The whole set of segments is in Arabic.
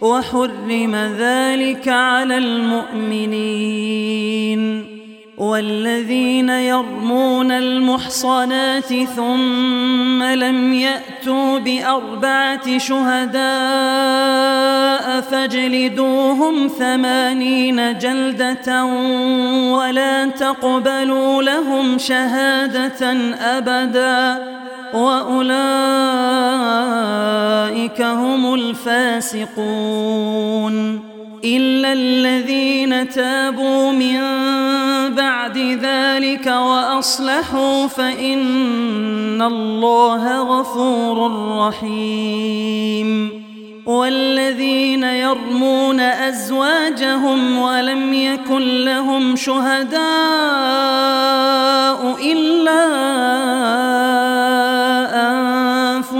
وحرم ذلك على المؤمنين والذين يرمون المحصنات ثم لم يأتوا بأربعة شهداء فاجلدوهم ثمانين جلدة ولا تقبلوا لهم شهادة أبداً وأولئك هم الفاسقون إلا الذين تابوا من بعد ذلك وأصلحوا فإن الله غفور رحيم والذين يرمون أزواجهم ولم يكن لهم شهداء إلا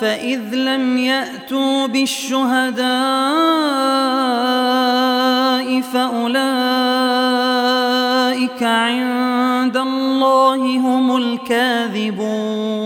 فإذ لم يأتوا بالشهداء فأولئك عند الله هم الكاذبون.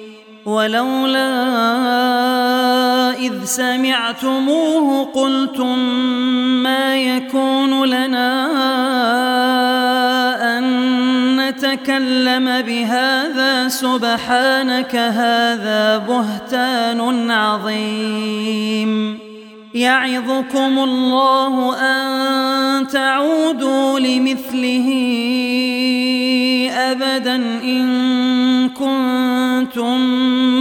ولولا إذ سمعتموه قلتم ما يكون لنا أن نتكلم بهذا سبحانك هذا بهتان عظيم يعظكم الله أن تعودوا لمثله أبدا إن كنتم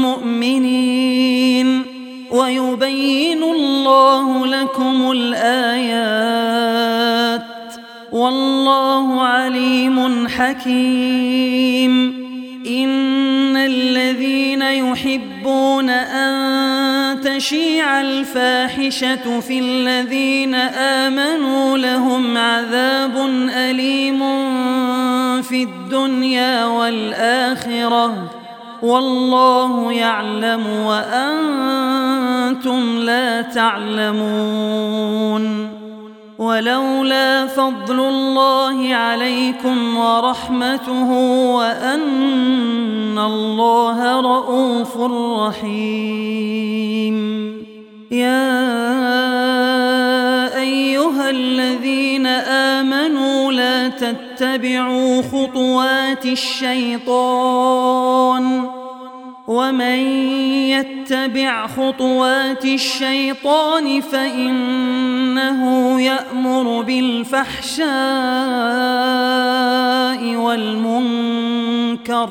مؤمنين. ويبين الله لكم الآيات. والله عليم حكيم. إن الذين يحبون أن تشيع الفاحشة في الذين آمنوا لهم عذاب أليم في الدنيا والآخرة والله يعلم وأنتم لا تعلمون. ولولا فضل الله عليكم ورحمته وأن الله رؤوف رحيم. يا أيها الذين آمنوا لا تتبعوا خطوات الشيطان ومن يتبع خطوات الشيطان فإنه يأمر بالفحشاء والمنكر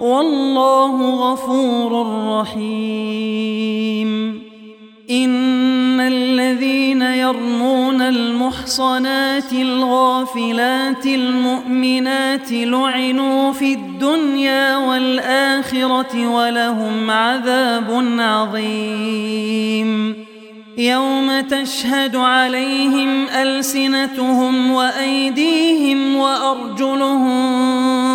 والله غفور رحيم. إن الذين يرمون المحصنات الغافلات المؤمنات لعنوا في الدنيا والآخرة ولهم عذاب عظيم. يوم تشهد عليهم ألسنتهم وأيديهم وأرجلهم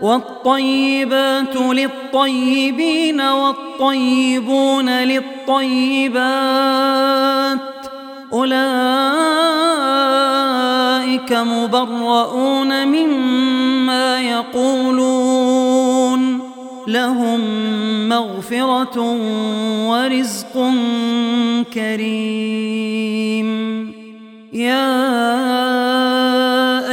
والطيبات للطيبين والطيبون للطيبات أولئك مبرؤون مما يقولون لهم مغفرة ورزق كريم. يا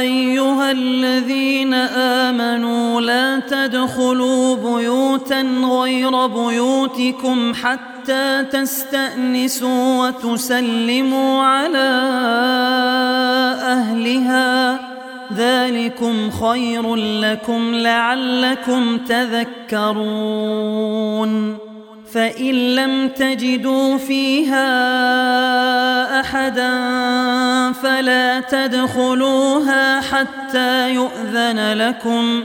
أيها الذين آمنوا لا تدخلوا بيوتا غير بيوتكم حتى تستأنسوا وتسلموا على أهلها. ذلكم خير لكم لعلكم تذكرون. فإن لم تجدوا فيها أحدا فلا تدخلوها حتى يؤذن لكم.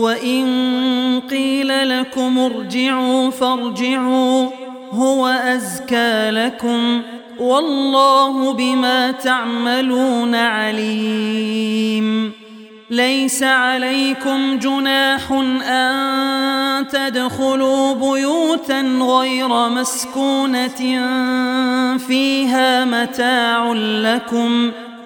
وإن قيل لكم ارجعوا فارجعوا هو أزكى لكم والله بما تعملون عليم. ليس عليكم جناح أن تدخلوا بيوتا غير مسكونة فيها متاع لكم.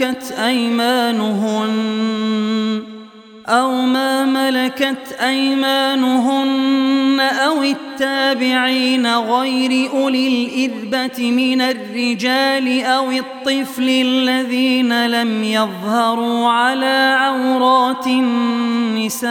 ملكت أيمانهن أو ما ملكت أيمانهن أو التابعين غير أولي الإذبة من الرجال أو الطفل الذين لم يظهروا على عورات النساء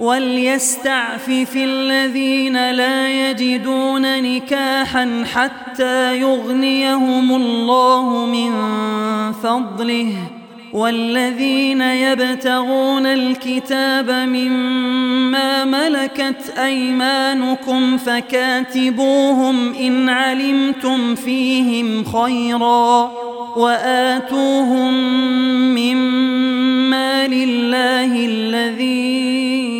وليستعفف الذين لا يجدون نكاحا حتى يغنيهم الله من فضله والذين يبتغون الكتاب مما ملكت أيمانكم فكاتبوهم إن علمتم فيهم خيرا وآتوهم مما لله الذي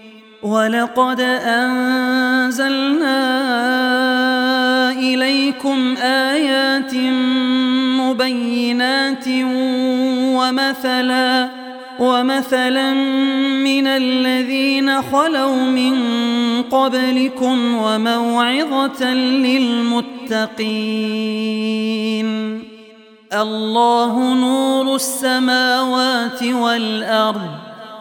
ولقد أنزلنا إليكم آيات مبينات ومثلا ومثلا من الذين خلوا من قبلكم وموعظة للمتقين. الله نور السماوات والأرض.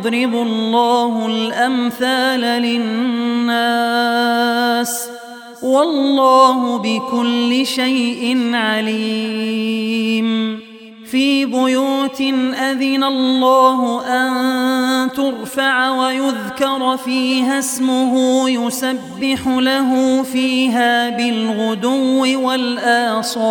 ويضرب الله الأمثال للناس والله بكل شيء عليم. في بيوت أذن الله أن ترفع ويذكر فيها اسمه يسبح له فيها بالغدو والآصال.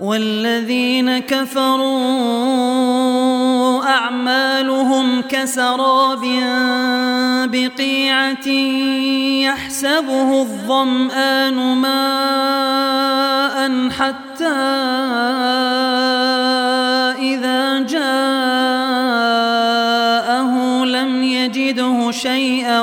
والذين كفروا أعمالهم كسراب بقيعة يحسبه الظمآن ماء حتى إذا جاءه لم يجده شيئا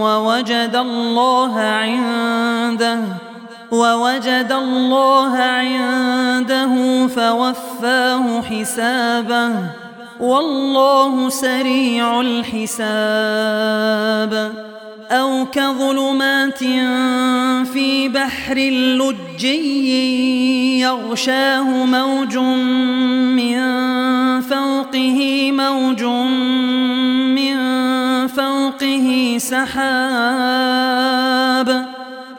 ووجد الله عنده ووجد الله عنده فوفاه حسابه. والله سريع الحساب. أو كظلمات في بحر لجي يغشاه موج من فوقه موج من فوقه سحاب.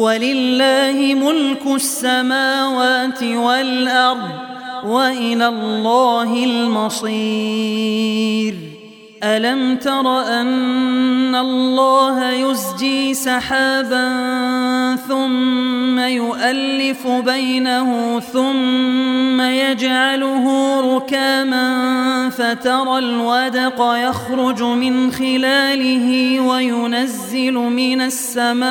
ولله ملك السماوات والأرض وإلى الله المصير. ألم تر أن الله يزجي سحابا ثم يؤلف بينه ثم يجعله ركاما فترى الودق يخرج من خلاله وينزل من السماء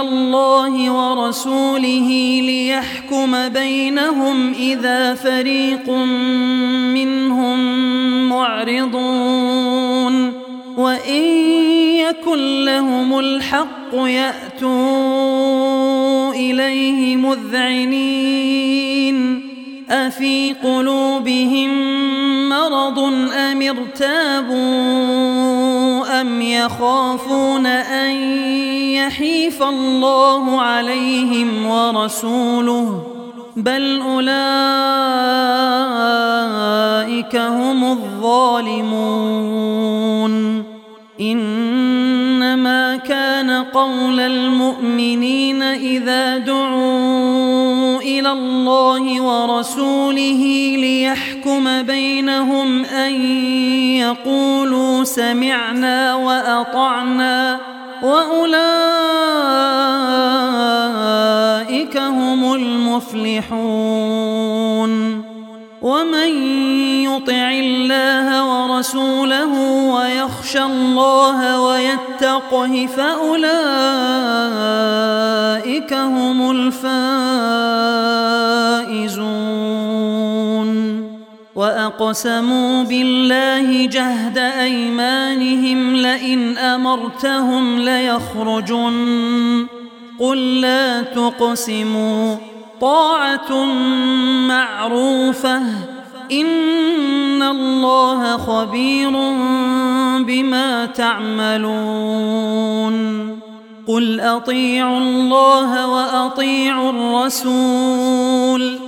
إلى الله ورسوله ليحكم بينهم إذا فريق منهم معرضون وإن يكن لهم الحق يأتوا إليه مذعنين أفي قلوبهم مرض أم ارتابوا أم يخافون أن يحيف الله عليهم ورسوله بل أولئك هم الظالمون. إنما كان قول المؤمنين إذا دعوا إلى الله ورسوله ليحكم بينهم أن يقولوا سمعنا وأطعنا وأولئك هم المفلحون. ومن يطع الله ورسوله ويخشى الله ويتقه فأولئك هم الفائزون وأقسموا بالله جهد أيمانهم لئن أمرتهم ليخرجن. قل لا تقسموا. طاعة معروفة. إن الله خبير بما تعملون. قل أطيعوا الله وأطيعوا الرسول.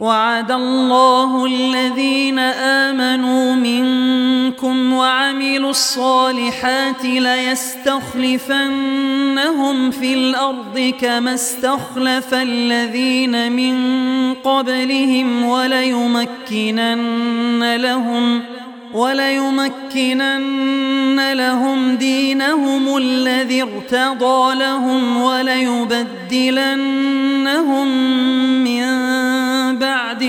وعد الله الذين آمنوا منكم وعملوا الصالحات ليستخلفنهم في الأرض كما استخلف الذين من قبلهم وليمكنن لهم وليمكنن لهم دينهم الذي ارتضى لهم وليبدلنهم من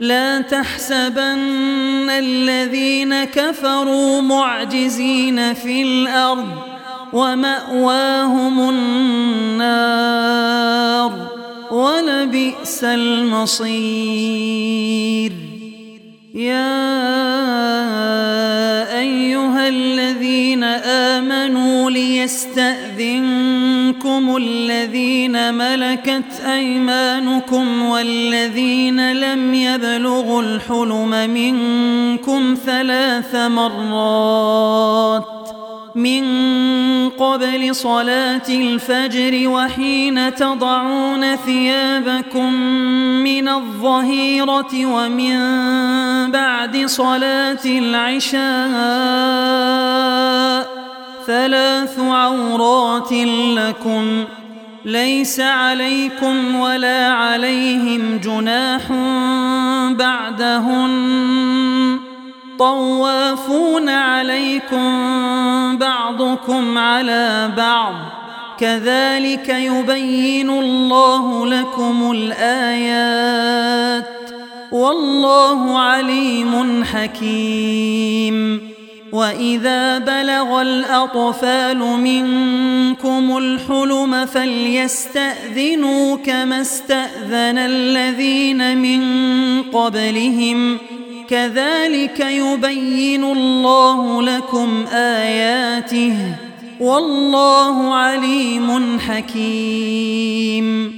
لا تحسبن الذين كفروا معجزين في الأرض ومأواهم النار ولبئس المصير. يا أيها الذين آمنوا ليستأذنكم الذين ملكت أيمانكم والذين لم يبلغوا الحلم منكم ثلاث مرات من قبل صلاة الفجر وحين تضعون ثيابكم من الظهيرة ومن بعد صلاة العشاء ثلاث عورات لكم ليس عليكم ولا عليهم جناح بعدهن. طوافون عليكم بعضكم على بعض. كذلك يبين الله لكم الآيات. والله عليم حكيم. وإذا بلغ الأطفال منكم الحلم فليستأذنوا كما استأذن الذين من قبلهم كذلك يبين الله لكم آياته والله عليم حكيم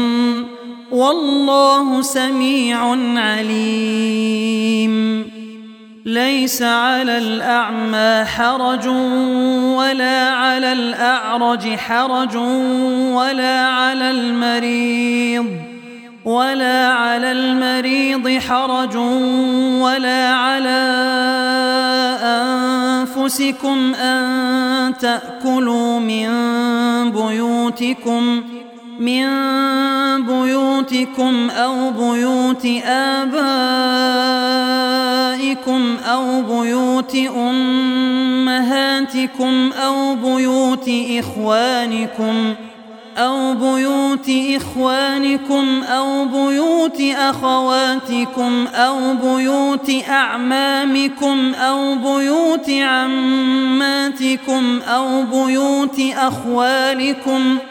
والله سميع عليم. ليس على الأعمى حرج ولا على الأعرج حرج ولا على المريض ولا على المريض حرج ولا على أنفسكم أن تأكلوا من بيوتكم من بيوتكم أو بيوت آبائكم أو بيوت أمهاتكم أو بيوت إخوانكم أو بيوت إخوانكم أو بيوت أخواتكم أو بيوت أعمامكم أو بيوت عماتكم أو بيوت أخوالكم ۖ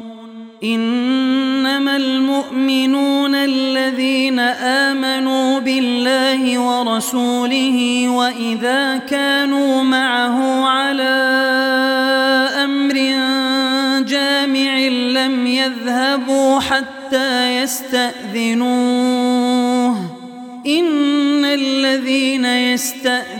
إنما المؤمنون الذين آمنوا بالله ورسوله وإذا كانوا معه على أمر جامع لم يذهبوا حتى يستأذنوه. إن الذين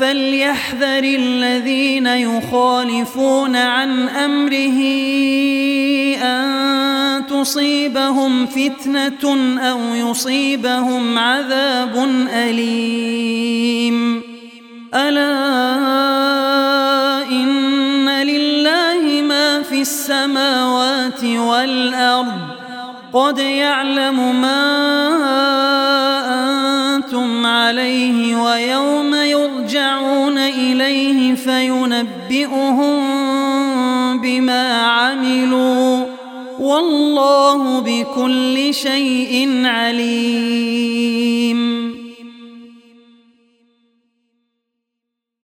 فليحذر الذين يخالفون عن أمره أن تصيبهم فتنة أو يصيبهم عذاب أليم. ألا إن لله ما في السماوات والأرض. قد يعلم ما أنتم عليه ويوم يرجعون إليه فينبئهم بما عملوا والله بكل شيء عليم.